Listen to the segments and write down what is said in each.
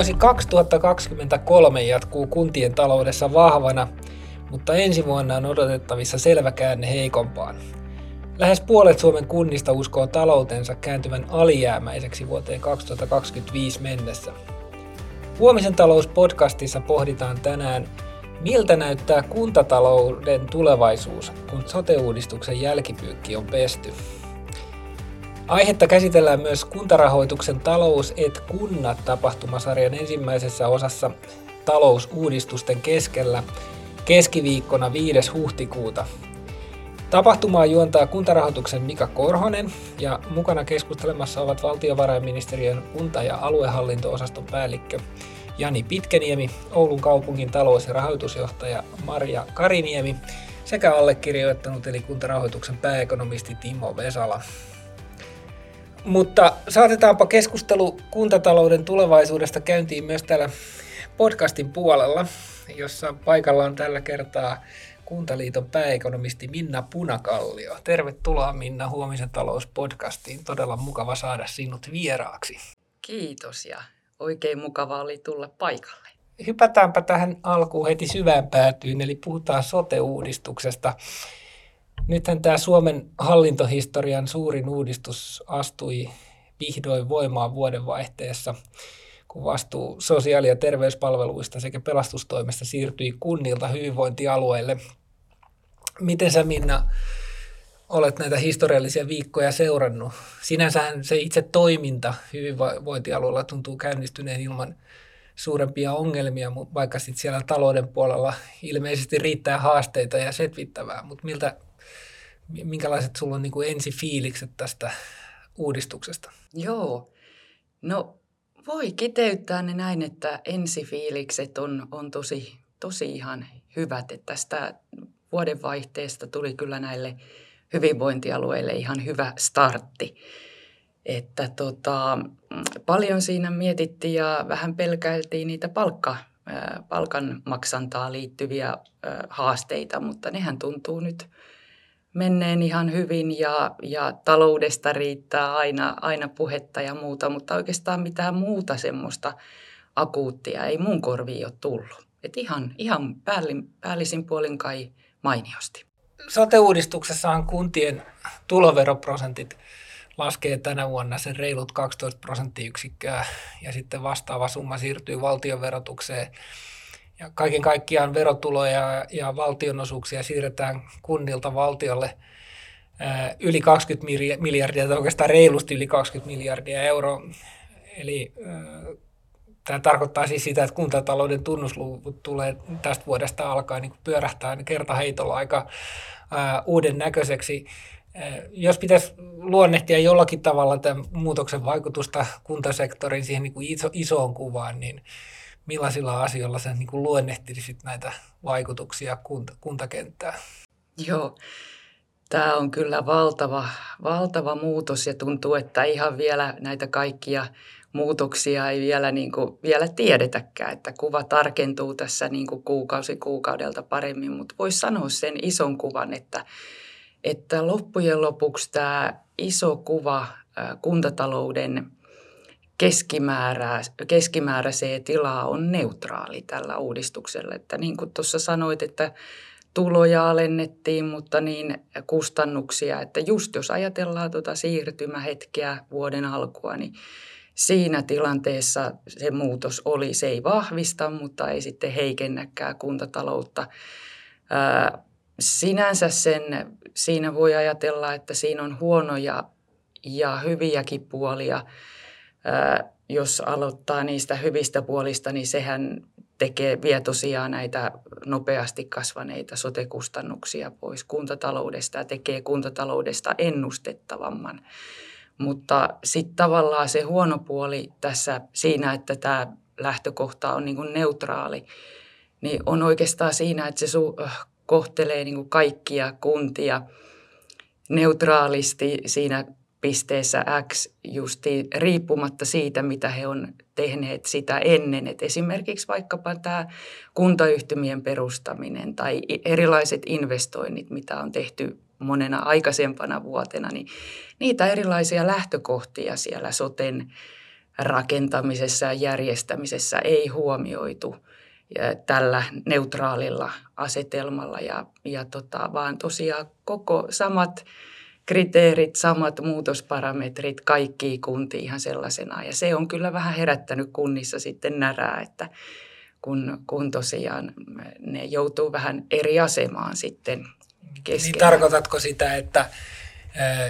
Vuosi 2023 jatkuu kuntien taloudessa vahvana, mutta ensi vuonna on odotettavissa selvä käänne heikompaan. Lähes puolet Suomen kunnista uskoo taloutensa kääntyvän alijäämäiseksi vuoteen 2025 mennessä. Huomisen talouspodcastissa pohditaan tänään, miltä näyttää kuntatalouden tulevaisuus, kun sote-uudistuksen jälkipyykki on pesty. Aihetta käsitellään myös kuntarahoituksen talous et kunnat tapahtumasarjan ensimmäisessä osassa talousuudistusten keskellä keskiviikkona 5. huhtikuuta. Tapahtumaa juontaa kuntarahoituksen Mika Korhonen ja mukana keskustelemassa ovat valtiovarainministeriön kunta- ja aluehallinto-osaston päällikkö Jani Pitkeniemi, Oulun kaupungin talous- ja rahoitusjohtaja Maria Kariniemi sekä allekirjoittanut eli kuntarahoituksen pääekonomisti Timo Vesala. Mutta saatetaanpa keskustelu kuntatalouden tulevaisuudesta käyntiin myös täällä podcastin puolella, jossa paikalla on tällä kertaa Kuntaliiton pääekonomisti Minna Punakallio. Tervetuloa Minna Huomisen talouspodcastiin. Todella mukava saada sinut vieraaksi. Kiitos ja oikein mukava oli tulla paikalle. Hypätäänpä tähän alkuun heti syvään päätyyn, eli puhutaan sote-uudistuksesta. Nythän tämä Suomen hallintohistorian suurin uudistus astui vihdoin voimaan vuodenvaihteessa, kun vastuu sosiaali- ja terveyspalveluista sekä pelastustoimesta siirtyi kunnilta hyvinvointialueille. Miten sä Minna olet näitä historiallisia viikkoja seurannut? Sinänsähän se itse toiminta hyvinvointialueella tuntuu käynnistyneen ilman suurempia ongelmia, vaikka sitten siellä talouden puolella ilmeisesti riittää haasteita ja setvittävää, mutta miltä minkälaiset sulla on niin kuin ensifiilikset tästä uudistuksesta? Joo, no voi kiteyttää ne näin, että ensifiilikset on, on tosi, tosi ihan hyvät. Että tästä vuodenvaihteesta tuli kyllä näille hyvinvointialueille ihan hyvä startti. Että tota, paljon siinä mietittiin ja vähän pelkäiltiin niitä palkka, palkan maksantaa liittyviä haasteita, mutta nehän tuntuu nyt menneen ihan hyvin ja, ja taloudesta riittää aina, aina puhetta ja muuta, mutta oikeastaan mitään muuta semmoista akuuttia ei mun korviin ole tullut. Et ihan, ihan päällin, päällisin puolin kai mainiosti. Sote-uudistuksessahan kuntien tuloveroprosentit laskee tänä vuonna sen reilut 12 prosenttiyksikköä ja sitten vastaava summa siirtyy valtionverotukseen ja kaiken kaikkiaan verotuloja ja valtionosuuksia siirretään kunnilta valtiolle yli 20 miljardia, tai oikeastaan reilusti yli 20 miljardia euroa. Eli tämä tarkoittaa siis sitä, että kuntatalouden tunnusluvut tulee tästä vuodesta alkaen niin pyörähtää kertaheitolla aika uuden näköiseksi. Jos pitäisi luonnehtia jollakin tavalla tämän muutoksen vaikutusta kuntasektorin siihen niin kuin iso, isoon kuvaan, niin millaisilla asioilla sä niin kuin luonnehtisit näitä vaikutuksia kunta, kuntakenttään? Joo, tämä on kyllä valtava, valtava muutos ja tuntuu, että ihan vielä näitä kaikkia muutoksia ei vielä, niin kuin, vielä tiedetäkään, että kuva tarkentuu tässä niin kuin kuukausi kuukaudelta paremmin, mutta voisi sanoa sen ison kuvan, että, että loppujen lopuksi tämä iso kuva kuntatalouden keskimäärää, keskimääräiseen tilaa on neutraali tällä uudistuksella. Että niin kuin tuossa sanoit, että tuloja alennettiin, mutta niin kustannuksia, että just jos ajatellaan tuota siirtymähetkeä vuoden alkua, niin siinä tilanteessa se muutos oli, se ei vahvista, mutta ei sitten heikennäkään kuntataloutta. sinänsä sen, siinä voi ajatella, että siinä on huonoja ja hyviäkin puolia jos aloittaa niistä hyvistä puolista, niin sehän tekee, vie tosiaan näitä nopeasti kasvaneita sotekustannuksia pois kuntataloudesta ja tekee kuntataloudesta ennustettavamman. Mutta sitten tavallaan se huono puoli tässä siinä, että tämä lähtökohta on niin kuin neutraali, niin on oikeastaan siinä, että se su- kohtelee niin kuin kaikkia kuntia neutraalisti siinä pisteessä X justi riippumatta siitä, mitä he on tehneet sitä ennen. Et esimerkiksi vaikkapa tämä kuntayhtymien perustaminen tai erilaiset investoinnit, mitä on tehty monena aikaisempana vuotena, niin niitä erilaisia lähtökohtia siellä soten rakentamisessa ja järjestämisessä ei huomioitu tällä neutraalilla asetelmalla, ja, ja tota, vaan tosiaan koko samat kriteerit, samat muutosparametrit kaikki kuntiin ihan sellaisena. Ja se on kyllä vähän herättänyt kunnissa sitten närää, että kun, kun tosiaan ne joutuu vähän eri asemaan sitten keskenään. Niin tarkoitatko sitä, että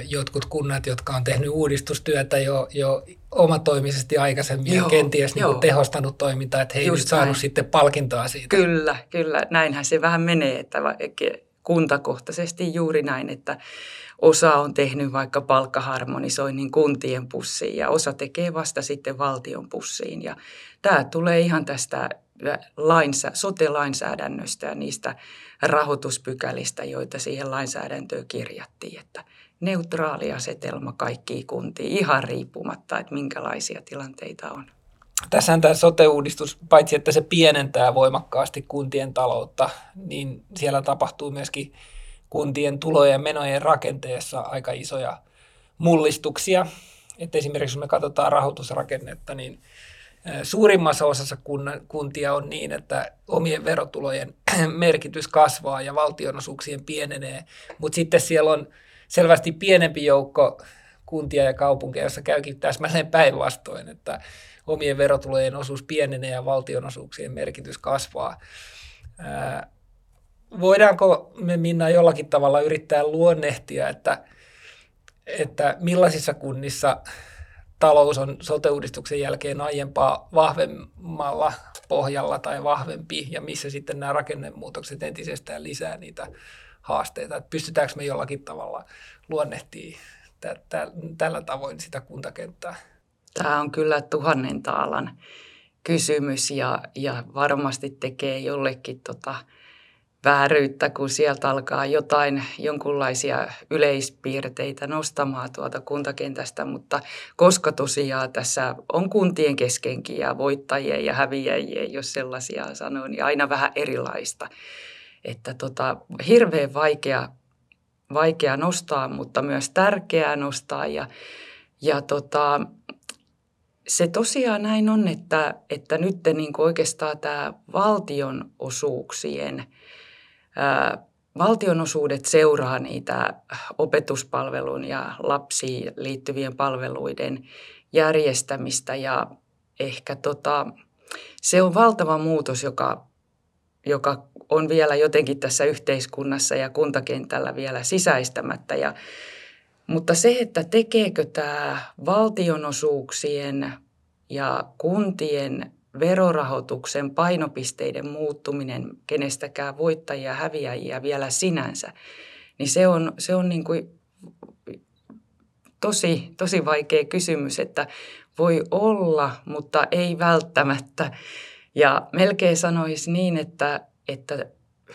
jotkut kunnat, jotka on tehnyt uudistustyötä jo, jo omatoimisesti aikaisemmin joo, ja kenties niin tehostanut toimintaa, että he eivät saanut näin. sitten palkintoa siitä. Kyllä, kyllä. Näinhän se vähän menee, että kuntakohtaisesti juuri näin, että osa on tehnyt vaikka palkkaharmonisoinnin kuntien pussiin ja osa tekee vasta sitten valtion pussiin. Ja tämä tulee ihan tästä lainsä, sote-lainsäädännöstä ja niistä rahoituspykälistä, joita siihen lainsäädäntöön kirjattiin, että neutraali asetelma kaikkiin kuntiin ihan riippumatta, että minkälaisia tilanteita on. Tässä tämä sote-uudistus, paitsi että se pienentää voimakkaasti kuntien taloutta, niin siellä tapahtuu myöskin kuntien tulojen ja menojen rakenteessa aika isoja mullistuksia. Että esimerkiksi jos me katsotaan rahoitusrakennetta, niin suurimmassa osassa kuntia on niin, että omien verotulojen merkitys kasvaa ja valtionosuuksien pienenee, mutta sitten siellä on selvästi pienempi joukko kuntia ja kaupunkeja, joissa käykin täsmälleen päinvastoin, että omien verotulojen osuus pienenee ja valtionosuuksien merkitys kasvaa. Voidaanko me Minna jollakin tavalla yrittää luonnehtia, että, että millaisissa kunnissa talous on sote-uudistuksen jälkeen aiempaa vahvemmalla pohjalla tai vahvempi, ja missä sitten nämä rakennemuutokset entisestään lisää niitä haasteita. Että pystytäänkö me jollakin tavalla luonnehtimaan tä- tä- tällä tavoin sitä kuntakenttää? Tämä on kyllä tuhannen taalan kysymys ja, ja varmasti tekee jollekin tota, vääryyttä, kun sieltä alkaa jotain, jonkunlaisia yleispiirteitä nostamaan tuolta kuntakentästä, mutta koska tosiaan tässä on kuntien keskenkin ja voittajien ja häviäjien, jos sellaisia sanoo, niin aina vähän erilaista. Että tota, hirveän vaikea, vaikea nostaa, mutta myös tärkeää nostaa ja, ja tota, se tosiaan näin on, että, että nyt niin oikeastaan tämä valtion osuuksien – valtionosuudet seuraa niitä opetuspalvelun ja lapsiin liittyvien palveluiden järjestämistä ja ehkä tota, se on valtava muutos, joka, joka on vielä jotenkin tässä yhteiskunnassa ja kuntakentällä vielä sisäistämättä. Ja, mutta se, että tekeekö tämä valtionosuuksien ja kuntien verorahoituksen painopisteiden muuttuminen kenestäkään voittajia häviäjiä vielä sinänsä, niin se on, se on niin kuin tosi, tosi vaikea kysymys, että voi olla, mutta ei välttämättä. Ja melkein sanoisi niin, että, että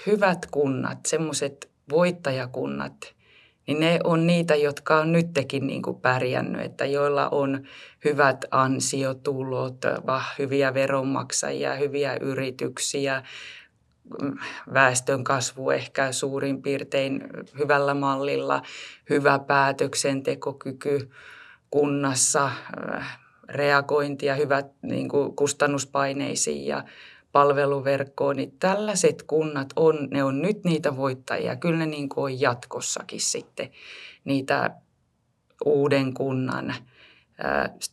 hyvät kunnat, semmoiset voittajakunnat – niin ne on niitä, jotka on nytkin niin kuin pärjännyt, että joilla on hyvät ansiotulot, hyviä veronmaksajia, hyviä yrityksiä, väestön kasvu ehkä suurin piirtein hyvällä mallilla, hyvä päätöksentekokyky kunnassa, reagointia, hyvät niin kuin kustannuspaineisiin ja palveluverkkoon, niin tällaiset kunnat on, ne on nyt niitä voittajia. Kyllä ne niin on jatkossakin sitten niitä uuden kunnan ä,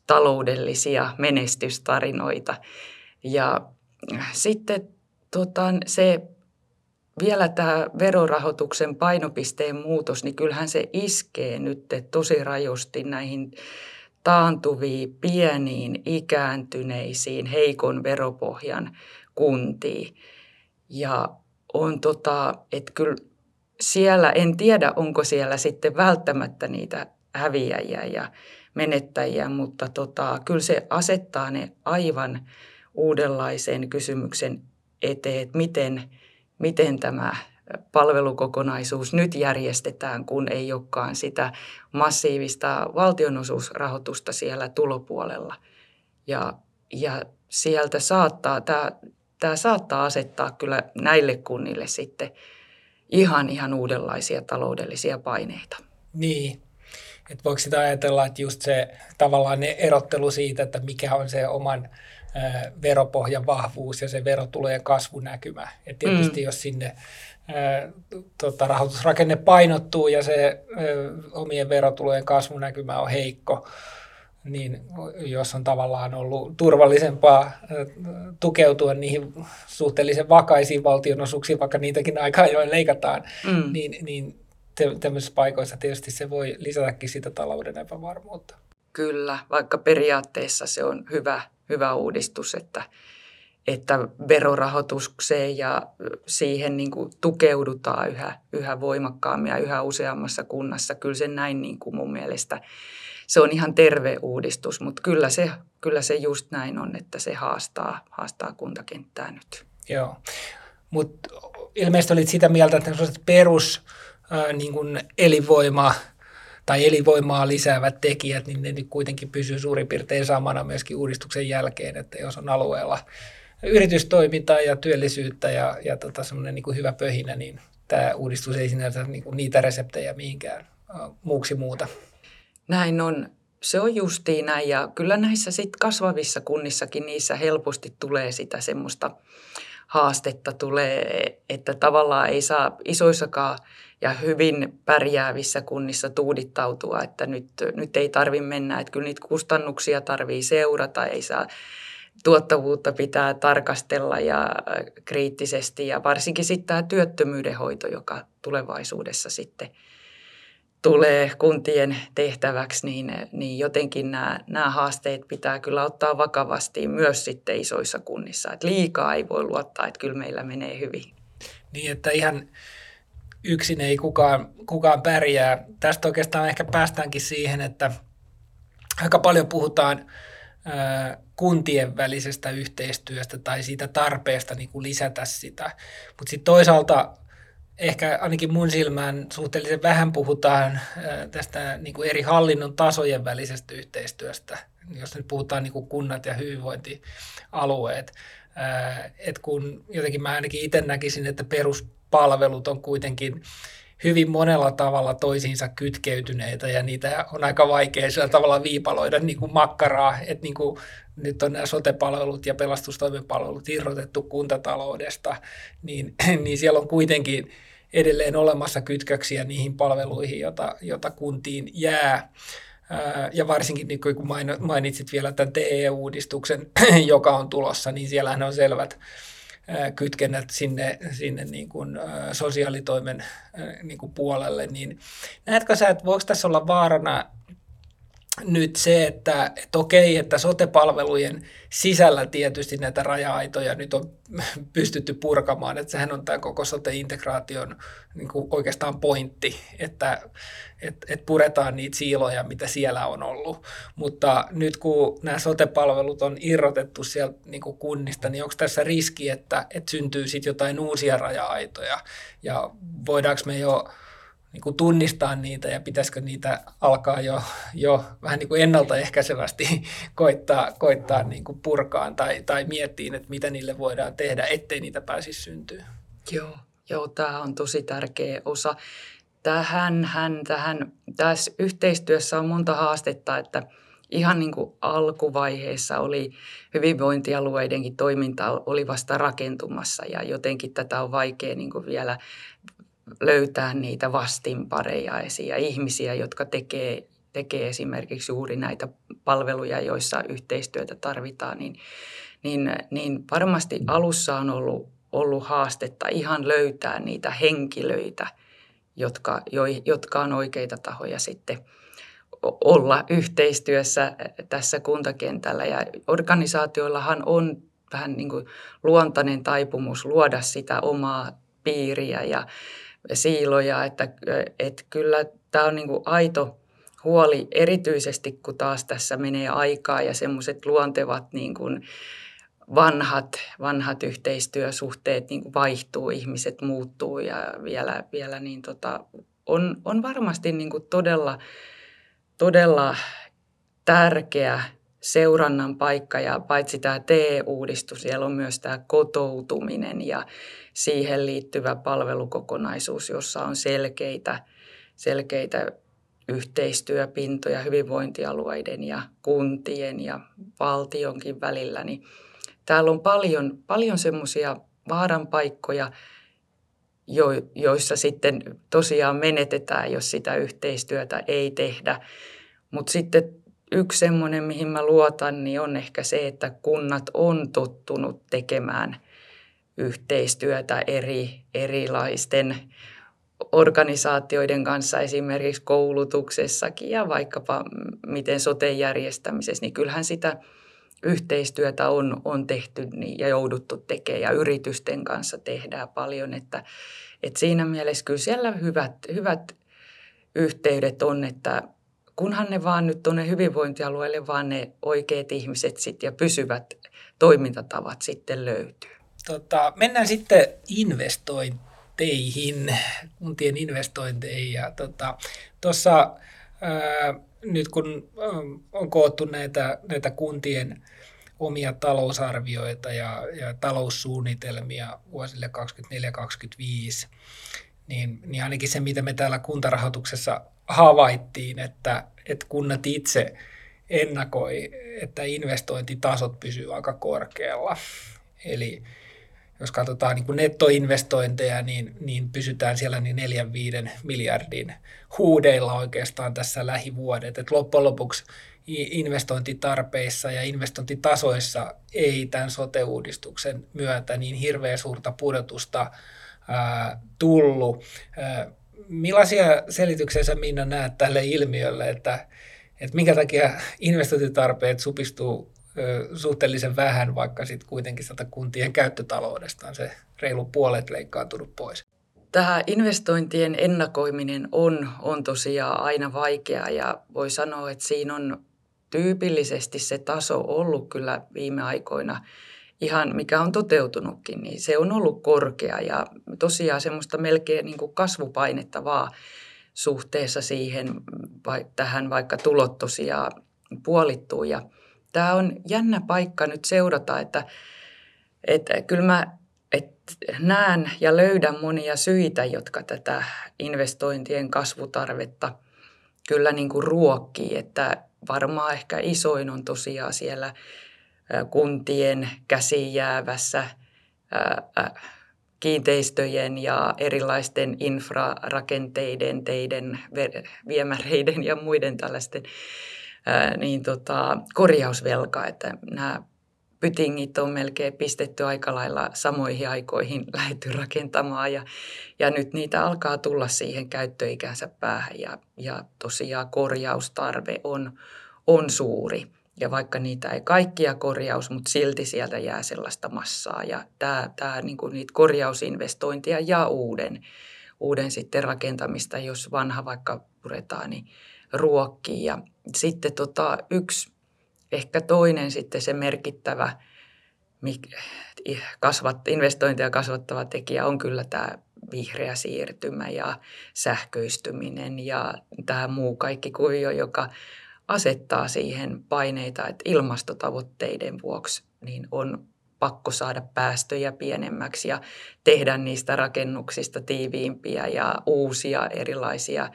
taloudellisia menestystarinoita. Ja sitten tota, se vielä tämä verorahoituksen painopisteen muutos, niin kyllähän se iskee nyt tosi rajusti näihin taantuviin, pieniin, ikääntyneisiin, heikon veropohjan kuntiin. Ja on tota, että kyllä siellä, en tiedä onko siellä sitten välttämättä niitä häviäjiä ja menettäjiä, mutta tota, kyllä se asettaa ne aivan uudenlaiseen kysymyksen eteen, että miten, miten tämä palvelukokonaisuus nyt järjestetään, kun ei olekaan sitä massiivista valtionosuusrahoitusta siellä tulopuolella. Ja, ja sieltä saattaa, tämä tämä saattaa asettaa kyllä näille kunnille sitten ihan ihan uudenlaisia taloudellisia paineita. Niin, että voiko sitä ajatella, että just se tavallaan ne erottelu siitä, että mikä on se oman ää, veropohjan vahvuus ja se verotulojen kasvunäkymä. Et tietysti mm. jos sinne ää, tota, rahoitusrakenne painottuu ja se ää, omien verotulojen kasvunäkymä on heikko, niin jos on tavallaan ollut turvallisempaa tukeutua niihin suhteellisen vakaisiin valtionosuuksiin, vaikka niitäkin aika ajoin leikataan, mm. niin, niin tämmöisissä paikoissa tietysti se voi lisätäkin sitä talouden epävarmuutta. Kyllä, vaikka periaatteessa se on hyvä, hyvä uudistus, että, että verorahoitukseen ja siihen niin kuin tukeudutaan yhä, yhä voimakkaammin ja yhä useammassa kunnassa. Kyllä se näin niin kuin mun mielestä se on ihan terve uudistus, mutta kyllä se, kyllä se just näin on, että se haastaa, haastaa kuntakenttää nyt. Joo, mutta ilmeisesti olit sitä mieltä, että perus ää, niin kuin elinvoima tai elinvoimaa lisäävät tekijät, niin ne nyt kuitenkin pysyy suurin piirtein samana myöskin uudistuksen jälkeen, että jos on alueella yritystoimintaa ja työllisyyttä ja, ja tota semmoinen niin hyvä pöhinä, niin tämä uudistus ei sinänsä niin kuin niitä reseptejä mihinkään muuksi muuta. Näin on. Se on justiin näin. Ja kyllä näissä sit kasvavissa kunnissakin niissä helposti tulee sitä semmoista haastetta tulee, että tavallaan ei saa isoissakaan ja hyvin pärjäävissä kunnissa tuudittautua, että nyt, nyt ei tarvi mennä, että kyllä niitä kustannuksia tarvii seurata, ei saa tuottavuutta pitää tarkastella ja kriittisesti. Ja varsinkin sitten tämä työttömyyden hoito, joka tulevaisuudessa sitten – tulee kuntien tehtäväksi, niin, niin jotenkin nämä, nämä haasteet pitää kyllä ottaa vakavasti myös sitten isoissa kunnissa. Että liikaa ei voi luottaa, että kyllä meillä menee hyvin. Niin, että ihan yksin ei kukaan, kukaan pärjää. Tästä oikeastaan ehkä päästäänkin siihen, että aika paljon puhutaan kuntien välisestä yhteistyöstä tai siitä tarpeesta niin kuin lisätä sitä. Mutta sitten toisaalta ehkä ainakin mun silmään suhteellisen vähän puhutaan tästä niin kuin eri hallinnon tasojen välisestä yhteistyöstä, jos nyt puhutaan niin kuin kunnat ja hyvinvointialueet. Et kun jotenkin mä ainakin itse näkisin, että peruspalvelut on kuitenkin hyvin monella tavalla toisiinsa kytkeytyneitä ja niitä on aika vaikea sillä tavalla viipaloida niin kuin makkaraa, että niin nyt on nämä sote-palvelut ja pelastustoimen palvelut irrotettu kuntataloudesta, niin, niin siellä on kuitenkin edelleen olemassa kytköksiä niihin palveluihin, jota, jota kuntiin jää. Ja varsinkin niin kun mainitsit vielä tämän TE-uudistuksen, joka on tulossa, niin siellähän on selvät kytkennät sinne, sinne niin kuin sosiaalitoimen niin kuin puolelle, niin näetkö sä, että voiko tässä olla vaarana nyt se, että, että okei, että sotepalvelujen sisällä tietysti näitä raja-aitoja nyt on pystytty purkamaan, että sehän on tämä koko sote-integraation niin kuin oikeastaan pointti, että, että, että puretaan niitä siiloja, mitä siellä on ollut. Mutta nyt kun nämä sotepalvelut on irrotettu sieltä niin kuin kunnista, niin onko tässä riski, että, että syntyy sitten jotain uusia raja-aitoja ja voidaanko me jo niin kuin tunnistaa niitä ja pitäisikö niitä alkaa jo, jo vähän niin kuin ennaltaehkäisevästi koittaa, koittaa niin kuin purkaan tai, tai miettiä, että mitä niille voidaan tehdä, ettei niitä pääsisi syntyä. Joo, joo tämä on tosi tärkeä osa. Tähän, hän, tähän, tässä yhteistyössä on monta haastetta, että ihan niin kuin alkuvaiheessa oli hyvinvointialueidenkin toiminta oli vasta rakentumassa ja jotenkin tätä on vaikea niin kuin vielä löytää niitä vastinpareja ja ihmisiä, jotka tekee, tekee esimerkiksi juuri näitä palveluja, joissa yhteistyötä tarvitaan, niin, niin, niin varmasti alussa on ollut, ollut haastetta ihan löytää niitä henkilöitä, jotka, jo, jotka on oikeita tahoja sitten olla yhteistyössä tässä kuntakentällä. Ja organisaatioillahan on vähän niin kuin luontainen taipumus luoda sitä omaa piiriä ja, siiloja, että, että kyllä tämä on niin kuin aito huoli erityisesti, kun taas tässä menee aikaa ja semmoiset luontevat niin kuin vanhat, vanhat yhteistyösuhteet niin kuin vaihtuu, ihmiset muuttuu ja vielä, vielä niin tota, on, on varmasti niin kuin todella, todella tärkeä seurannan paikka ja paitsi tämä TE-uudistus, siellä on myös tämä kotoutuminen ja siihen liittyvä palvelukokonaisuus, jossa on selkeitä, selkeitä yhteistyöpintoja hyvinvointialueiden ja kuntien ja valtionkin välillä, niin täällä on paljon, paljon semmoisia vaaranpaikkoja, jo, joissa sitten tosiaan menetetään, jos sitä yhteistyötä ei tehdä. Mutta sitten yksi semmoinen, mihin mä luotan, niin on ehkä se, että kunnat on tottunut tekemään yhteistyötä eri, erilaisten organisaatioiden kanssa esimerkiksi koulutuksessakin ja vaikkapa miten sote järjestämisessä, niin kyllähän sitä yhteistyötä on, on tehty niin, ja jouduttu tekemään ja yritysten kanssa tehdään paljon, että, että siinä mielessä kyllä siellä hyvät, hyvät yhteydet on, että kunhan ne vaan nyt tuonne hyvinvointialueelle vaan ne oikeat ihmiset sit ja pysyvät toimintatavat sitten löytyy. Tota, mennään sitten investointeihin, kuntien investointeihin. Ja tuossa tota, nyt kun on koottu näitä, näitä kuntien omia talousarvioita ja, ja taloussuunnitelmia vuosille 2024-2025, niin, niin ainakin se, mitä me täällä kuntarahoituksessa havaittiin, että, että kunnat itse ennakoi, että investointitasot pysyvät aika korkealla. Eli jos katsotaan niin kuin nettoinvestointeja, niin, niin pysytään siellä niin 4-5 miljardin huudeilla oikeastaan tässä lähivuodet. Et loppujen lopuksi investointitarpeissa ja investointitasoissa ei tämän sote-uudistuksen myötä niin hirveän suurta pudotusta ää, tullut. Ää, millaisia selityksiä sä Minna näet tälle ilmiölle, että, että minkä takia investointitarpeet supistuu suhteellisen vähän, vaikka sitten kuitenkin sieltä kuntien käyttötaloudesta on se reilu puolet leikkaantunut pois. Tähän investointien ennakoiminen on, on tosiaan aina vaikeaa ja voi sanoa, että siinä on tyypillisesti se taso ollut kyllä viime aikoina ihan mikä on toteutunutkin, niin se on ollut korkea ja tosiaan semmoista melkein niin kuin kasvupainetta vaan suhteessa siihen, vai, tähän vaikka tulot tosiaan puolittuu. Ja tämä on jännä paikka nyt seurata, että, että kyllä mä että näen ja löydän monia syitä, jotka tätä investointien kasvutarvetta kyllä niin kuin ruokkii, että varmaan ehkä isoin on tosiaan siellä kuntien käsiin jäävässä kiinteistöjen ja erilaisten infrarakenteiden, teiden, viemäreiden ja muiden tällaisten niin tota, korjausvelka, että nämä pytingit on melkein pistetty aika lailla samoihin aikoihin lähetty rakentamaan ja, ja nyt niitä alkaa tulla siihen käyttöikänsä päähän ja, ja tosiaan korjaustarve on, on suuri. Ja vaikka niitä ei kaikkia korjaus, mutta silti sieltä jää sellaista massaa. Ja tämä, tämä niin kuin niitä korjausinvestointia ja uuden, uuden sitten rakentamista, jos vanha vaikka puretaan, niin ruokkii. Ja sitten tota, yksi, ehkä toinen sitten se merkittävä kasvat, investointeja kasvattava tekijä on kyllä tämä vihreä siirtymä ja sähköistyminen ja tämä muu kaikki kuvio, joka asettaa siihen paineita, että ilmastotavoitteiden vuoksi niin on pakko saada päästöjä pienemmäksi ja tehdä niistä rakennuksista tiiviimpiä ja uusia erilaisia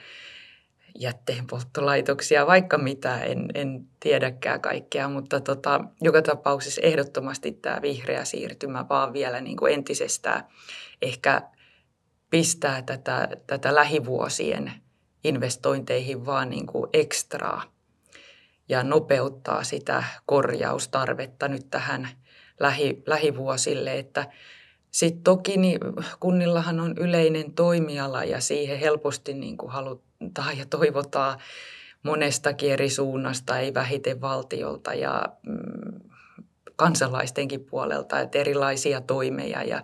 jätteenpolttolaitoksia, vaikka mitä, en, en tiedäkään kaikkea, mutta tota, joka tapauksessa ehdottomasti tämä vihreä siirtymä vaan vielä niin kuin entisestään ehkä pistää tätä, tätä lähivuosien investointeihin vaan niin kuin ekstraa ja nopeuttaa sitä korjaustarvetta nyt tähän lähi, lähivuosille, että sitten toki niin kunnillahan on yleinen toimiala ja siihen helposti niin kuin halutaan ja toivotaan monestakin eri suunnasta, ei vähiten valtiolta ja mm, kansalaistenkin puolelta, että erilaisia toimeja ja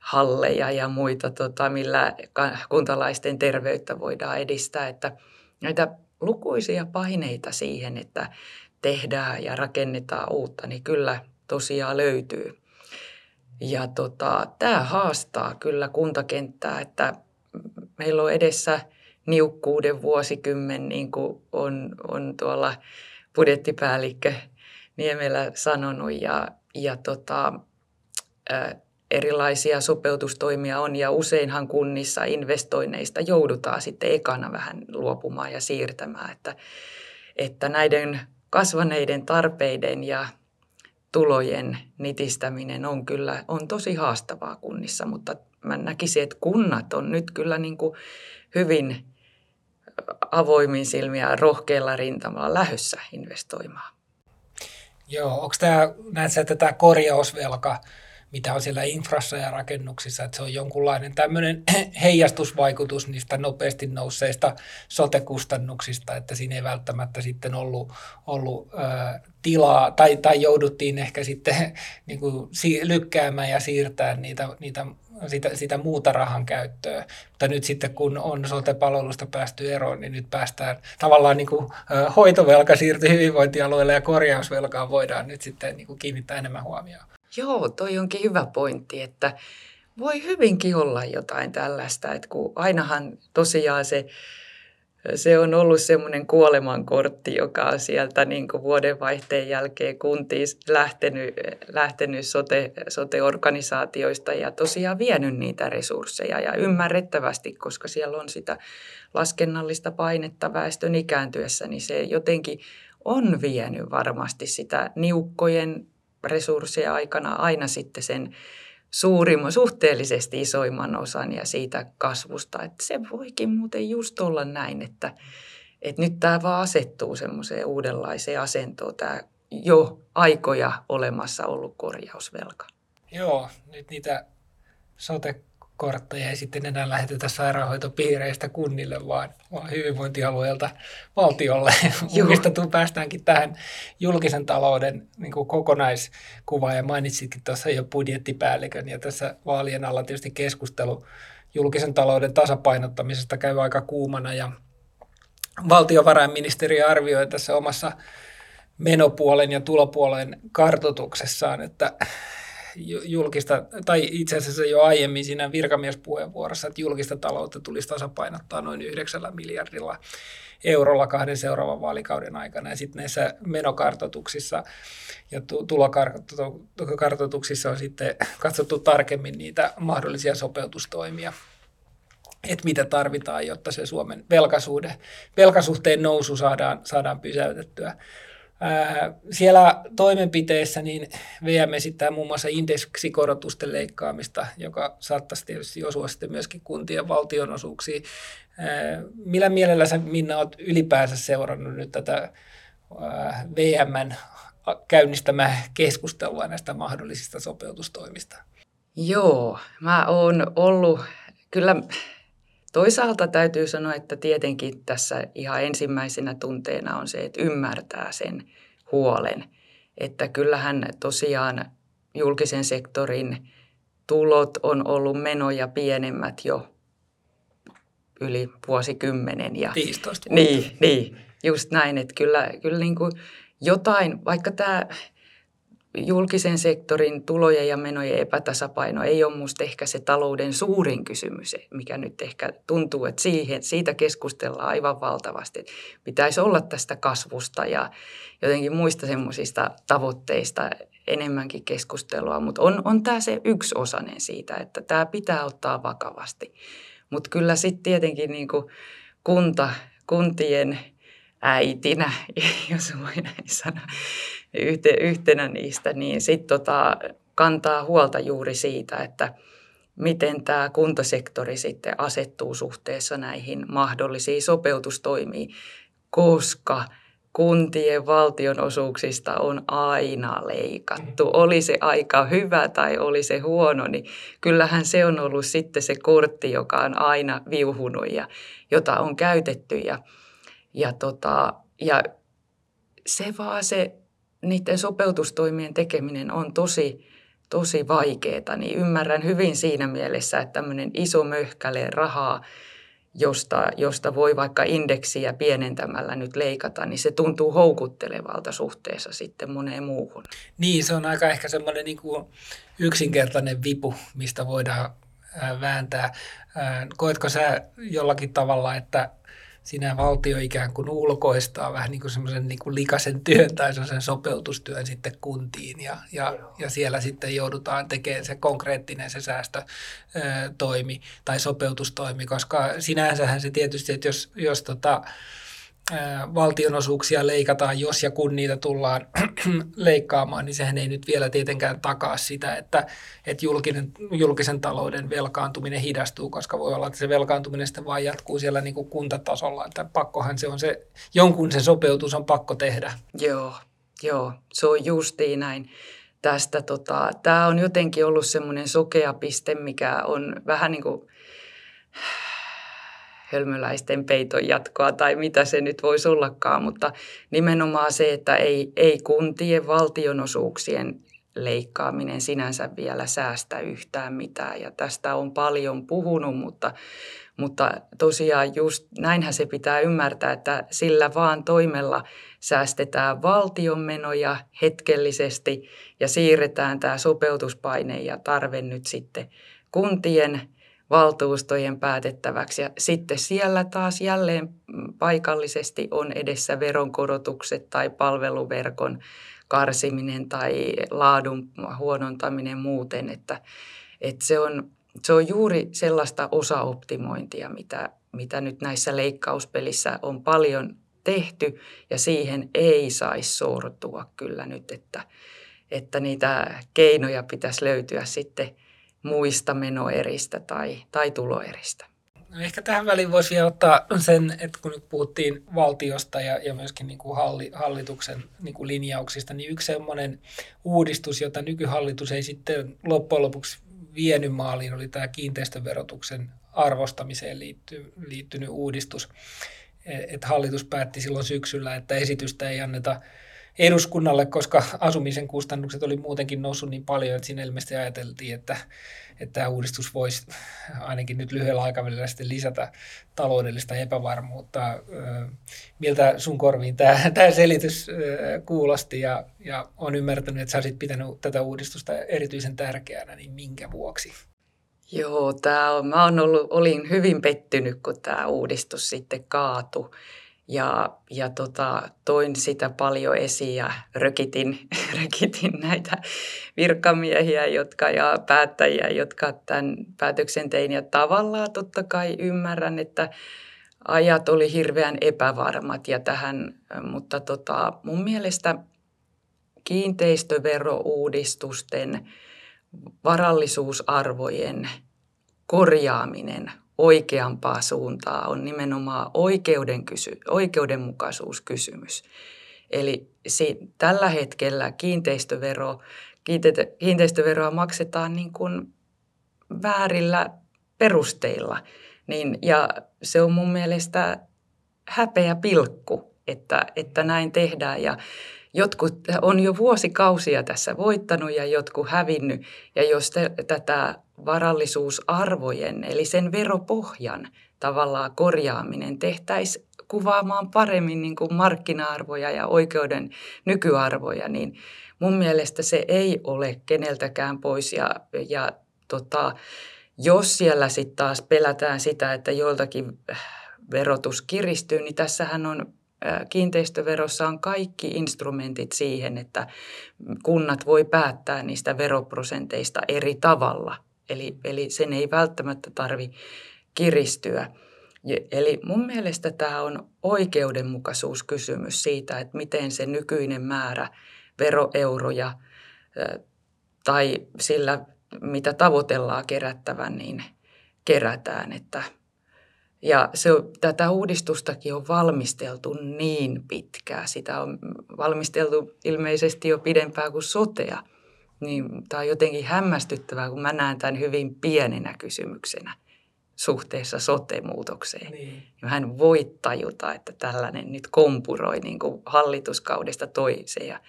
halleja ja muita, tota, millä kuntalaisten terveyttä voidaan edistää, että näitä lukuisia paineita siihen, että tehdään ja rakennetaan uutta, niin kyllä tosiaan löytyy. Ja tota, tämä haastaa kyllä kuntakenttää, että meillä on edessä niukkuuden vuosikymmen, niin kuin on, on tuolla budjettipäällikkö Niemelä sanonut. Ja, ja tota, erilaisia sopeutustoimia on ja useinhan kunnissa investoinneista joudutaan sitten ekana vähän luopumaan ja siirtämään, että, että näiden kasvaneiden tarpeiden ja tulojen nitistäminen on kyllä on tosi haastavaa kunnissa, mutta mä näkisin, että kunnat on nyt kyllä niin kuin hyvin avoimin silmiä ja rohkealla rintamalla lähössä investoimaan. Joo, onko tämä, näet että tämä korjausvelka, mitä on siellä infrassa ja rakennuksissa, että se on jonkunlainen tämmöinen heijastusvaikutus niistä nopeasti nousseista sote-kustannuksista, että siinä ei välttämättä sitten ollut, ollut ää, tilaa, tai, tai jouduttiin ehkä sitten niin kuin, lykkäämään ja siirtämään niitä, niitä sitä, sitä muuta rahan käyttöä. Mutta nyt sitten kun on sote-palvelusta päästy eroon, niin nyt päästään tavallaan niin kuin, hoitovelka siirtyy hyvinvointialueelle ja korjausvelkaan voidaan nyt sitten niin kuin kiinnittää enemmän huomioon. Joo, toi onkin hyvä pointti, että voi hyvinkin olla jotain tällaista, että kun ainahan tosiaan se se on ollut semmoinen kuolemankortti, joka on sieltä niin kuin vuodenvaihteen jälkeen kuntiin lähtenyt, lähtenyt sote, sote-organisaatioista ja tosiaan vienyt niitä resursseja. Ja ymmärrettävästi, koska siellä on sitä laskennallista painetta väestön ikääntyessä, niin se jotenkin on vienyt varmasti sitä niukkojen resursseja aikana aina sitten sen suurimman, suhteellisesti isoimman osan ja siitä kasvusta. Että se voikin muuten just olla näin, että, että nyt tämä vaan asettuu semmoiseen uudenlaiseen asentoon, tämä jo aikoja olemassa ollut korjausvelka. Joo, nyt niitä sote kortteja ei sitten enää lähetetä sairaanhoitopiireistä kunnille, vaan, vaan hyvinvointialueelta valtiolle. Mistä päästäänkin tähän julkisen talouden niin kuin kokonaiskuvaan, ja mainitsitkin tuossa jo budjettipäällikön, ja tässä vaalien alla tietysti keskustelu julkisen talouden tasapainottamisesta käy aika kuumana, ja valtiovarainministeri arvioi tässä omassa menopuolen ja tulopuolen kartotuksessaan, että julkista, tai itse asiassa jo aiemmin siinä virkamiespuheenvuorossa, että julkista taloutta tulisi tasapainottaa noin 9 miljardilla eurolla kahden seuraavan vaalikauden aikana. Ja sitten näissä menokartoituksissa ja tulokartoituksissa on sitten katsottu tarkemmin niitä mahdollisia sopeutustoimia että mitä tarvitaan, jotta se Suomen velkasuhde, velkasuhteen nousu saadaan, saadaan pysäytettyä siellä toimenpiteissä niin VM esittää muun muassa indeksikorotusten leikkaamista, joka saattaisi tietysti osua sitten myöskin kuntien valtionosuuksiin. Millä mielellä sä Minna olet ylipäänsä seurannut nyt tätä VMn käynnistämää keskustelua näistä mahdollisista sopeutustoimista? Joo, mä oon ollut kyllä Toisaalta täytyy sanoa, että tietenkin tässä ihan ensimmäisenä tunteena on se, että ymmärtää sen huolen. Että kyllähän tosiaan julkisen sektorin tulot on ollut menoja pienemmät jo yli vuosikymmenen. Ja, 15 vuotta. Niin, niin, just näin, että kyllä, kyllä niin kuin jotain, vaikka tämä julkisen sektorin tulojen ja menojen epätasapaino ei ole minusta ehkä se talouden suurin kysymys, mikä nyt ehkä tuntuu, että siihen, siitä keskustellaan aivan valtavasti. Pitäisi olla tästä kasvusta ja jotenkin muista semmoisista tavoitteista enemmänkin keskustelua, mutta on, on tämä se yksi osanen siitä, että tämä pitää ottaa vakavasti. Mutta kyllä sitten tietenkin niin kunta, kuntien äitinä, jos voi näin sanoa, yhtenä niistä, niin sitten tota, kantaa huolta juuri siitä, että miten tämä kuntasektori sitten asettuu suhteessa näihin mahdollisiin sopeutustoimiin, koska kuntien valtionosuuksista on aina leikattu. Oli se aika hyvä tai oli se huono, niin kyllähän se on ollut sitten se kortti, joka on aina viuhunut ja jota on käytetty. Ja, ja, tota, ja se vaan se niiden sopeutustoimien tekeminen on tosi, tosi vaikeaa, niin ymmärrän hyvin siinä mielessä, että tämmöinen iso möhkäle rahaa, josta, josta voi vaikka indeksiä pienentämällä nyt leikata, niin se tuntuu houkuttelevalta suhteessa sitten moneen muuhun. Niin, se on aika ehkä semmoinen niin kuin yksinkertainen vipu, mistä voidaan vääntää. Koetko sä jollakin tavalla, että siinä valtio ikään kuin ulkoistaa vähän niin kuin semmoisen niin kuin likaisen työn tai sen sopeutustyön sitten kuntiin ja, ja, ja siellä sitten joudutaan tekemään se konkreettinen se säästötoimi tai sopeutustoimi, koska sinänsähän se tietysti, että jos, jos tota, valtionosuuksia leikataan, jos ja kun niitä tullaan leikkaamaan, niin sehän ei nyt vielä tietenkään takaa sitä, että, että julkinen, julkisen talouden velkaantuminen hidastuu, koska voi olla, että se velkaantuminen sitten vaan jatkuu siellä niin kuin kuntatasolla, että pakkohan se on se, jonkun se sopeutus on pakko tehdä. Joo, joo, se on justiin näin. Tästä, tota, tämä on jotenkin ollut semmoinen sokea piste, mikä on vähän niin kuin hölmöläisten peiton jatkoa tai mitä se nyt voisi ollakaan, mutta nimenomaan se, että ei, ei kuntien valtionosuuksien leikkaaminen sinänsä vielä säästä yhtään mitään. Ja tästä on paljon puhunut, mutta, mutta tosiaan just näinhän se pitää ymmärtää, että sillä vaan toimella säästetään valtion menoja hetkellisesti ja siirretään tämä sopeutuspaine ja tarve nyt sitten kuntien valtuustojen päätettäväksi. Ja sitten siellä taas jälleen paikallisesti on edessä veronkorotukset tai palveluverkon karsiminen tai laadun huonontaminen muuten, että, että se, on, se on juuri sellaista osaoptimointia, mitä, mitä nyt näissä leikkauspelissä on paljon tehty ja siihen ei saisi sortua kyllä nyt, että, että niitä keinoja pitäisi löytyä sitten – muista menoeristä tai, tai tuloeristä. No ehkä tähän väliin voisi vielä ottaa sen, että kun nyt puhuttiin valtiosta ja, ja myöskin niin kuin halli, hallituksen niin kuin linjauksista, niin yksi sellainen uudistus, jota nykyhallitus ei sitten loppujen lopuksi vienyt maaliin, oli tämä kiinteistöverotuksen arvostamiseen liitty, liittynyt uudistus. Että hallitus päätti silloin syksyllä, että esitystä ei anneta eduskunnalle, koska asumisen kustannukset oli muutenkin noussut niin paljon, että siinä ilmeisesti ajateltiin, että, että tämä uudistus voisi ainakin nyt lyhyellä aikavälillä sitten lisätä taloudellista epävarmuutta. Miltä sun korviin tämä, tämä selitys kuulosti ja, ja on ymmärtänyt, että sä olisit pitänyt tätä uudistusta erityisen tärkeänä, niin minkä vuoksi? Joo, tämä on, mä on ollut, olin hyvin pettynyt, kun tämä uudistus sitten kaatui. Ja, ja tota, toin sitä paljon esiin ja rökitin, rökitin näitä virkamiehiä jotka, ja päättäjiä, jotka tämän päätöksen tein. Ja tavallaan totta kai ymmärrän, että ajat oli hirveän epävarmat ja tähän, mutta tota, mun mielestä kiinteistöverouudistusten varallisuusarvojen korjaaminen oikeampaa suuntaa on nimenomaan oikeuden kysy- oikeudenmukaisuuskysymys. Eli si- tällä hetkellä kiinteistövero, kiinte- kiinteistöveroa maksetaan niin kuin väärillä perusteilla. Niin, ja se on mun mielestä häpeä pilkku, että, että näin tehdään. Ja jotkut on jo vuosikausia tässä voittanut ja jotkut hävinnyt. Ja jos te, tätä varallisuusarvojen, eli sen veropohjan tavallaan korjaaminen tehtäisiin kuvaamaan paremmin niin kuin markkina-arvoja ja oikeuden nykyarvoja, niin mun mielestä se ei ole keneltäkään pois. Ja, ja tota, jos siellä sitten taas pelätään sitä, että joiltakin verotus kiristyy, niin tässähän on kiinteistöverossa on kaikki instrumentit siihen, että kunnat voi päättää niistä veroprosenteista eri tavalla. Eli, eli sen ei välttämättä tarvi kiristyä. Eli mun mielestä tämä on oikeudenmukaisuuskysymys siitä, että miten se nykyinen määrä veroeuroja tai sillä, mitä tavoitellaan kerättävän, niin kerätään. Että ja se, tätä uudistustakin on valmisteltu niin pitkään. Sitä on valmisteltu ilmeisesti jo pidempään kuin sotea. Niin tämä on jotenkin hämmästyttävää, kun mä näen tämän hyvin pienenä kysymyksenä suhteessa sote-muutokseen. Niin. Mä en voi tajuta, että tällainen nyt kompuroi niin kuin hallituskaudesta toiseen. Ja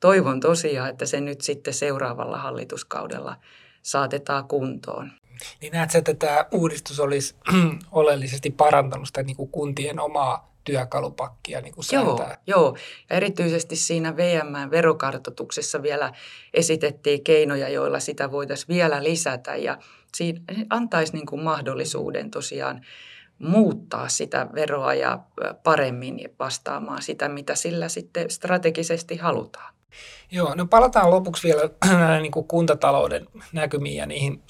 toivon tosiaan, että se nyt sitten seuraavalla hallituskaudella saatetaan kuntoon. Niin näetkö, että tämä uudistus olisi oleellisesti parantanut sitä niin kuin kuntien omaa työkalupakkia niin kuin joo, joo, ja erityisesti siinä VM-verokartoituksessa vielä esitettiin keinoja, joilla sitä voitaisiin vielä lisätä. Ja siinä antaisi niin kuin mahdollisuuden tosiaan muuttaa sitä veroa ja paremmin vastaamaan sitä, mitä sillä sitten strategisesti halutaan. Joo, no palataan lopuksi vielä niin kuin kuntatalouden näkymiin ja niihin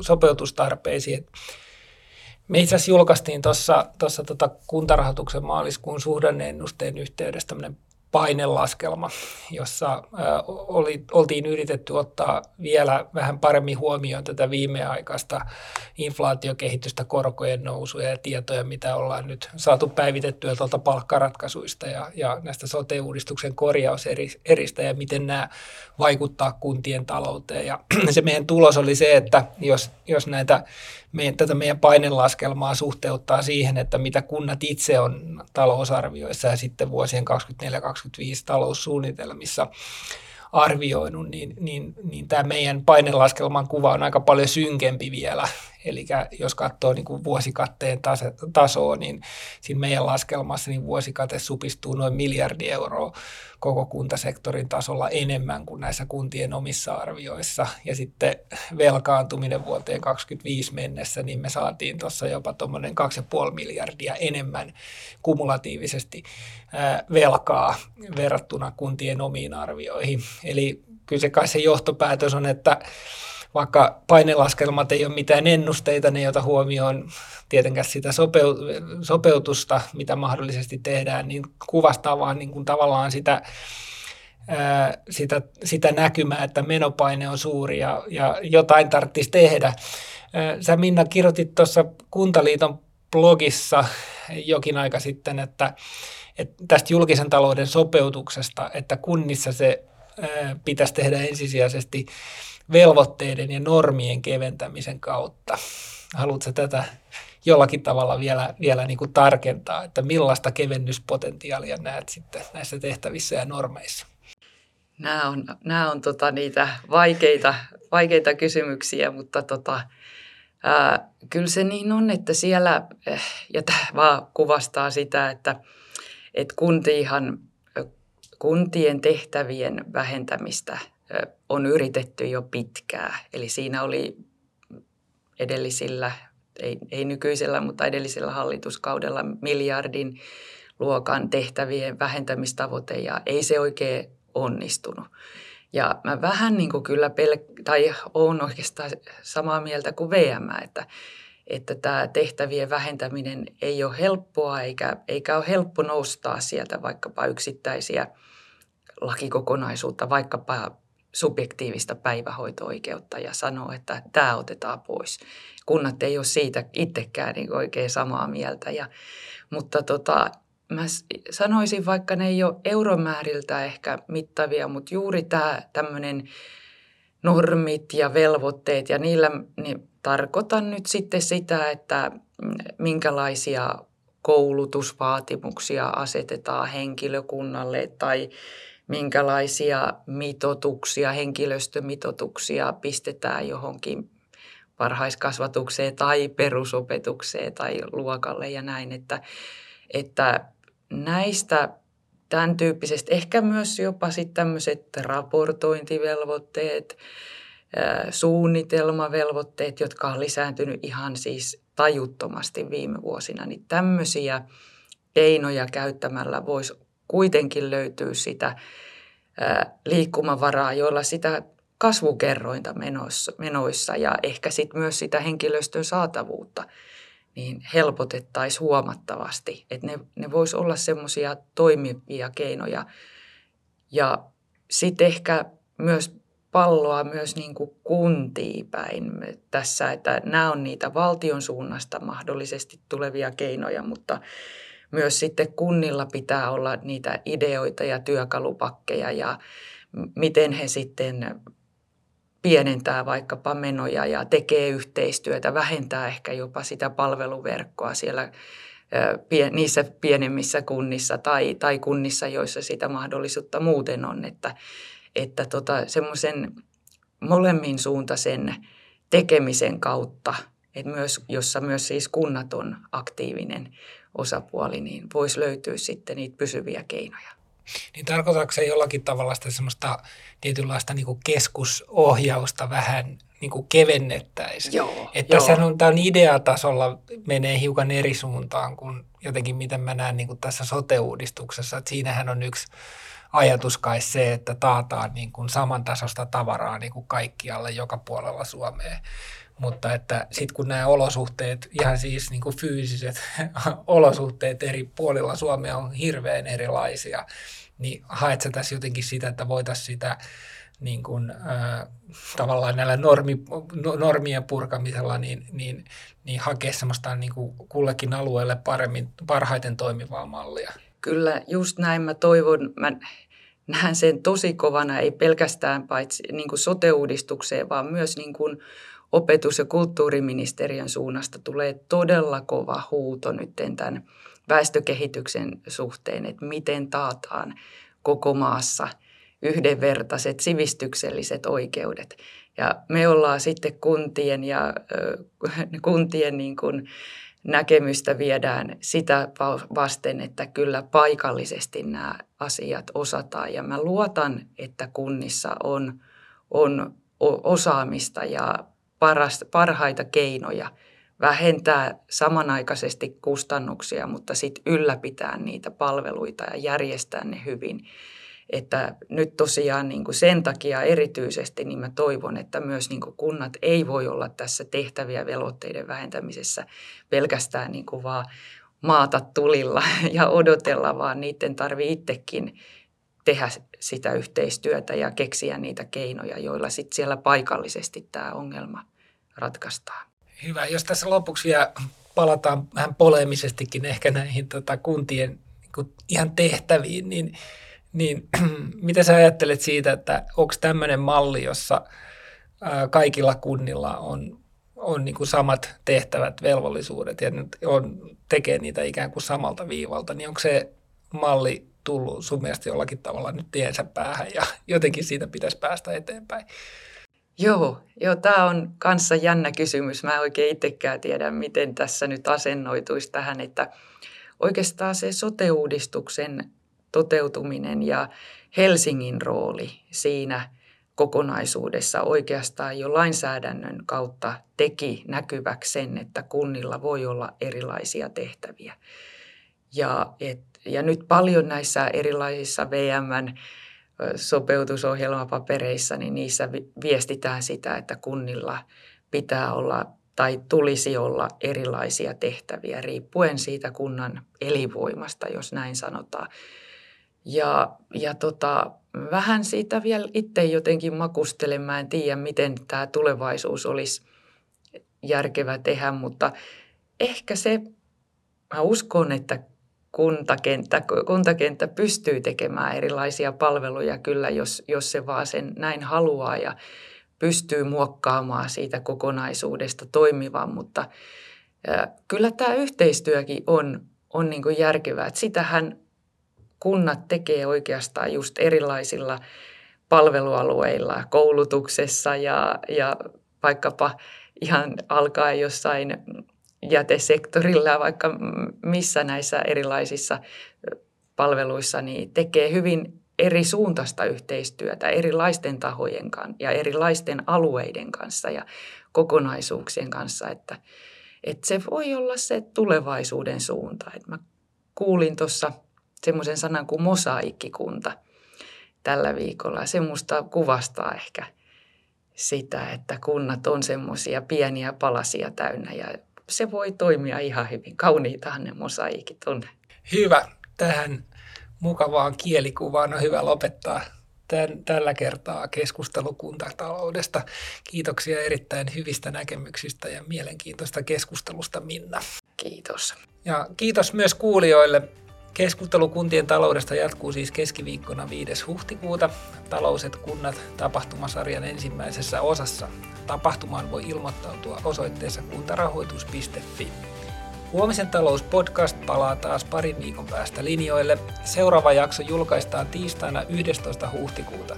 sopeutustarpeisiin. Me itse asiassa julkaistiin tuossa tota kuntarahoituksen maaliskuun suhdanneennusteen yhteydessä tämmöinen painelaskelma, jossa oli, oltiin yritetty ottaa vielä vähän paremmin huomioon tätä viimeaikaista inflaatiokehitystä, korkojen nousuja ja tietoja, mitä ollaan nyt saatu päivitettyä tuolta palkkaratkaisuista ja, ja näistä sote-uudistuksen korjauseristä ja miten nämä vaikuttaa kuntien talouteen. Ja se meidän tulos oli se, että jos, jos näitä meidän, tätä meidän painelaskelmaa suhteuttaa siihen, että mitä kunnat itse on talousarvioissa ja sitten vuosien 2024-2025 taloussuunnitelmissa arvioinut, niin, niin, niin tämä meidän painelaskelman kuva on aika paljon synkempi vielä Eli jos katsoo niin kuin vuosikatteen tase, tasoa, niin siinä meidän laskelmassa niin vuosikate supistuu noin miljardi euroa koko kuntasektorin tasolla enemmän kuin näissä kuntien omissa arvioissa. Ja sitten velkaantuminen vuoteen 2025 mennessä, niin me saatiin tuossa jopa tuommoinen 2,5 miljardia enemmän kumulatiivisesti velkaa verrattuna kuntien omiin arvioihin. Eli kyllä se kai se johtopäätös on, että vaikka painelaskelmat ei ole mitään ennusteita, ne jota huomioon tietenkään sitä sopeutusta, mitä mahdollisesti tehdään, niin kuvastaa vaan niin kuin tavallaan sitä, ää, sitä, sitä näkymää, että menopaine on suuri ja, ja jotain tarvitsisi tehdä. Ää, sä Minna kirjoitit tuossa Kuntaliiton blogissa jokin aika sitten, että, että tästä julkisen talouden sopeutuksesta, että kunnissa se ää, pitäisi tehdä ensisijaisesti velvoitteiden ja normien keventämisen kautta. Haluatko tätä jollakin tavalla vielä, vielä niin kuin tarkentaa, että millaista kevennyspotentiaalia näet sitten näissä tehtävissä ja normeissa? Nämä on, nämä on tota niitä vaikeita, vaikeita kysymyksiä, mutta tota, ää, kyllä se niin on, että siellä, eh, ja tämä vaan kuvastaa sitä, että, että kuntihan, kuntien tehtävien vähentämistä on yritetty jo pitkään. Eli siinä oli edellisillä, ei, ei nykyisellä, mutta edellisellä hallituskaudella miljardin luokan tehtävien vähentämistavoite ja ei se oikein onnistunut. Ja mä vähän niin kuin kyllä pel- tai on oikeastaan samaa mieltä kuin VM, että, että tämä tehtävien vähentäminen ei ole helppoa eikä, eikä ole helppo nostaa sieltä vaikkapa yksittäisiä lakikokonaisuutta, vaikkapa subjektiivista päivähoito-oikeutta ja sanoo, että tämä otetaan pois. Kunnat ei ole siitä itsekään niin oikein samaa mieltä. Ja, mutta tota, mä sanoisin, vaikka ne ei ole euromääriltä ehkä mittavia, mutta juuri tämä tämmöinen normit ja velvoitteet ja niillä niin tarkoitan nyt sitten sitä, että minkälaisia koulutusvaatimuksia asetetaan henkilökunnalle tai minkälaisia mitotuksia, henkilöstömitotuksia pistetään johonkin varhaiskasvatukseen tai perusopetukseen tai luokalle ja näin, että, että näistä tämän tyyppisestä, ehkä myös jopa sitten tämmöiset raportointivelvoitteet, suunnitelmavelvoitteet, jotka on lisääntynyt ihan siis tajuttomasti viime vuosina, niin tämmöisiä keinoja käyttämällä voisi kuitenkin löytyy sitä liikkumavaraa, joilla sitä kasvukerrointa menoissa, menoissa ja ehkä sitten myös sitä henkilöstön saatavuutta niin helpotettaisiin huomattavasti. Että ne, ne voisi olla semmoisia toimivia keinoja. Ja sitten ehkä myös palloa myös niin kuin kuntiin päin tässä, että nämä on niitä valtion suunnasta mahdollisesti tulevia keinoja, mutta myös sitten kunnilla pitää olla niitä ideoita ja työkalupakkeja ja miten he sitten pienentää vaikkapa menoja ja tekee yhteistyötä, vähentää ehkä jopa sitä palveluverkkoa siellä niissä pienemmissä kunnissa tai, tai kunnissa, joissa sitä mahdollisuutta muuten on, että, että tota, semmoisen molemmin suuntaisen tekemisen kautta, että myös, jossa myös siis kunnat on aktiivinen, osapuoli, niin voisi löytyä sitten niitä pysyviä keinoja. Niin tarkoitatko se jollakin tavalla sitä semmoista tietynlaista niin keskusohjausta vähän niin kuin kevennettäisiin. Joo, että joo. tässä on, tämän ideatasolla menee hiukan eri suuntaan kuin jotenkin miten mä näen niin kuin tässä sote-uudistuksessa. Että siinähän on yksi ajatus kai se, että taataan niin kuin samantasosta tavaraa niin kuin kaikkialle joka puolella Suomea. Mutta että sitten kun nämä olosuhteet, ihan siis niin kuin fyysiset olosuhteet eri puolilla Suomea on hirveän erilaisia, niin haet sä tässä jotenkin sitä, että voitaisiin sitä niin kuin, äh, tavallaan näillä normi, no, normien purkamisella niin, niin, niin hakea semmoista niin kuin kullekin alueelle paremmin, parhaiten toimivaa mallia. Kyllä, just näin mä toivon. Mä näen sen tosi kovana, ei pelkästään paitsi niin kuin sote-uudistukseen, vaan myös niin kuin opetus- ja kulttuuriministeriön suunnasta tulee todella kova huuto nyt tämän väestökehityksen suhteen, että miten taataan koko maassa yhdenvertaiset sivistykselliset oikeudet. Ja me ollaan sitten kuntien ja kuntien niin kuin näkemystä viedään sitä vasten, että kyllä paikallisesti nämä asiat osataan. Ja mä luotan, että kunnissa on, on osaamista ja paras, parhaita keinoja vähentää samanaikaisesti kustannuksia, mutta sitten ylläpitää niitä palveluita ja järjestää ne hyvin. Että nyt tosiaan niin kuin sen takia erityisesti niin mä toivon, että myös niin kuin kunnat ei voi olla tässä tehtäviä velvoitteiden vähentämisessä pelkästään niin kuin vaan maata tulilla ja odotella, vaan niiden tarvii itsekin tehdä sitä yhteistyötä ja keksiä niitä keinoja, joilla sitten siellä paikallisesti tämä ongelma ratkaistaan. Hyvä. Jos tässä lopuksi vielä palataan vähän poleemisestikin ehkä näihin tota, kuntien niin ihan tehtäviin, niin, niin mitä sä ajattelet siitä, että onko tämmöinen malli, jossa ää, kaikilla kunnilla on, on niin kuin samat tehtävät, velvollisuudet ja on, tekee niitä ikään kuin samalta viivalta, niin onko se malli tullut sun mielestä jollakin tavalla nyt tiensä päähän ja jotenkin siitä pitäisi päästä eteenpäin? Joo, joo tämä on kanssa jännä kysymys. Mä en oikein itsekään tiedä, miten tässä nyt asennoituisi tähän, että oikeastaan se sote-uudistuksen toteutuminen ja Helsingin rooli siinä kokonaisuudessa oikeastaan jo lainsäädännön kautta teki näkyväksi sen, että kunnilla voi olla erilaisia tehtäviä. Ja, et, ja nyt paljon näissä erilaisissa VMn sopeutusohjelmapapereissa, niin niissä viestitään sitä, että kunnilla pitää olla tai tulisi olla erilaisia tehtäviä riippuen siitä kunnan elinvoimasta, jos näin sanotaan. Ja, ja tota, vähän siitä vielä itse jotenkin makustelen. Mä en tiedä, miten tämä tulevaisuus olisi järkevä tehdä, mutta ehkä se, mä uskon, että kuntakenttä, kuntakenttä pystyy tekemään erilaisia palveluja kyllä, jos, jos se vaan sen näin haluaa ja pystyy muokkaamaan siitä kokonaisuudesta toimivan, mutta kyllä tämä yhteistyökin on, on niin kuin järkevää. Että sitähän kunnat tekee oikeastaan just erilaisilla palvelualueilla, koulutuksessa ja, ja vaikkapa ihan alkaa jossain jätesektorilla vaikka missä näissä erilaisissa palveluissa, niin tekee hyvin eri suuntaista yhteistyötä erilaisten tahojen kanssa ja erilaisten alueiden kanssa ja kokonaisuuksien kanssa, että, että se voi olla se tulevaisuuden suunta. Että mä kuulin tuossa semmoisen sanan kuin mosaikkikunta tällä viikolla. Se musta kuvastaa ehkä sitä, että kunnat on semmoisia pieniä palasia täynnä ja se voi toimia ihan hyvin. Kauniitahan ne mosaikit on. Hyvä. Tähän mukavaan kielikuvaan on hyvä lopettaa tämän, tällä kertaa keskustelu kuntataloudesta. Kiitoksia erittäin hyvistä näkemyksistä ja mielenkiintoista keskustelusta Minna. Kiitos. Ja kiitos myös kuulijoille. Keskustelu kuntien taloudesta jatkuu siis keskiviikkona 5. huhtikuuta Talouset kunnat tapahtumasarjan ensimmäisessä osassa. Tapahtumaan voi ilmoittautua osoitteessa kuntarahoitus.fi. Huomisen talouspodcast palaa taas parin viikon päästä linjoille. Seuraava jakso julkaistaan tiistaina 11. huhtikuuta.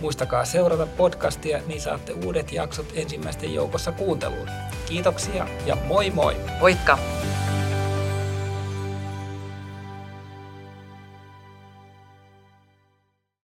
Muistakaa seurata podcastia, niin saatte uudet jaksot ensimmäisten joukossa kuunteluun. Kiitoksia ja moi moi! Moikka!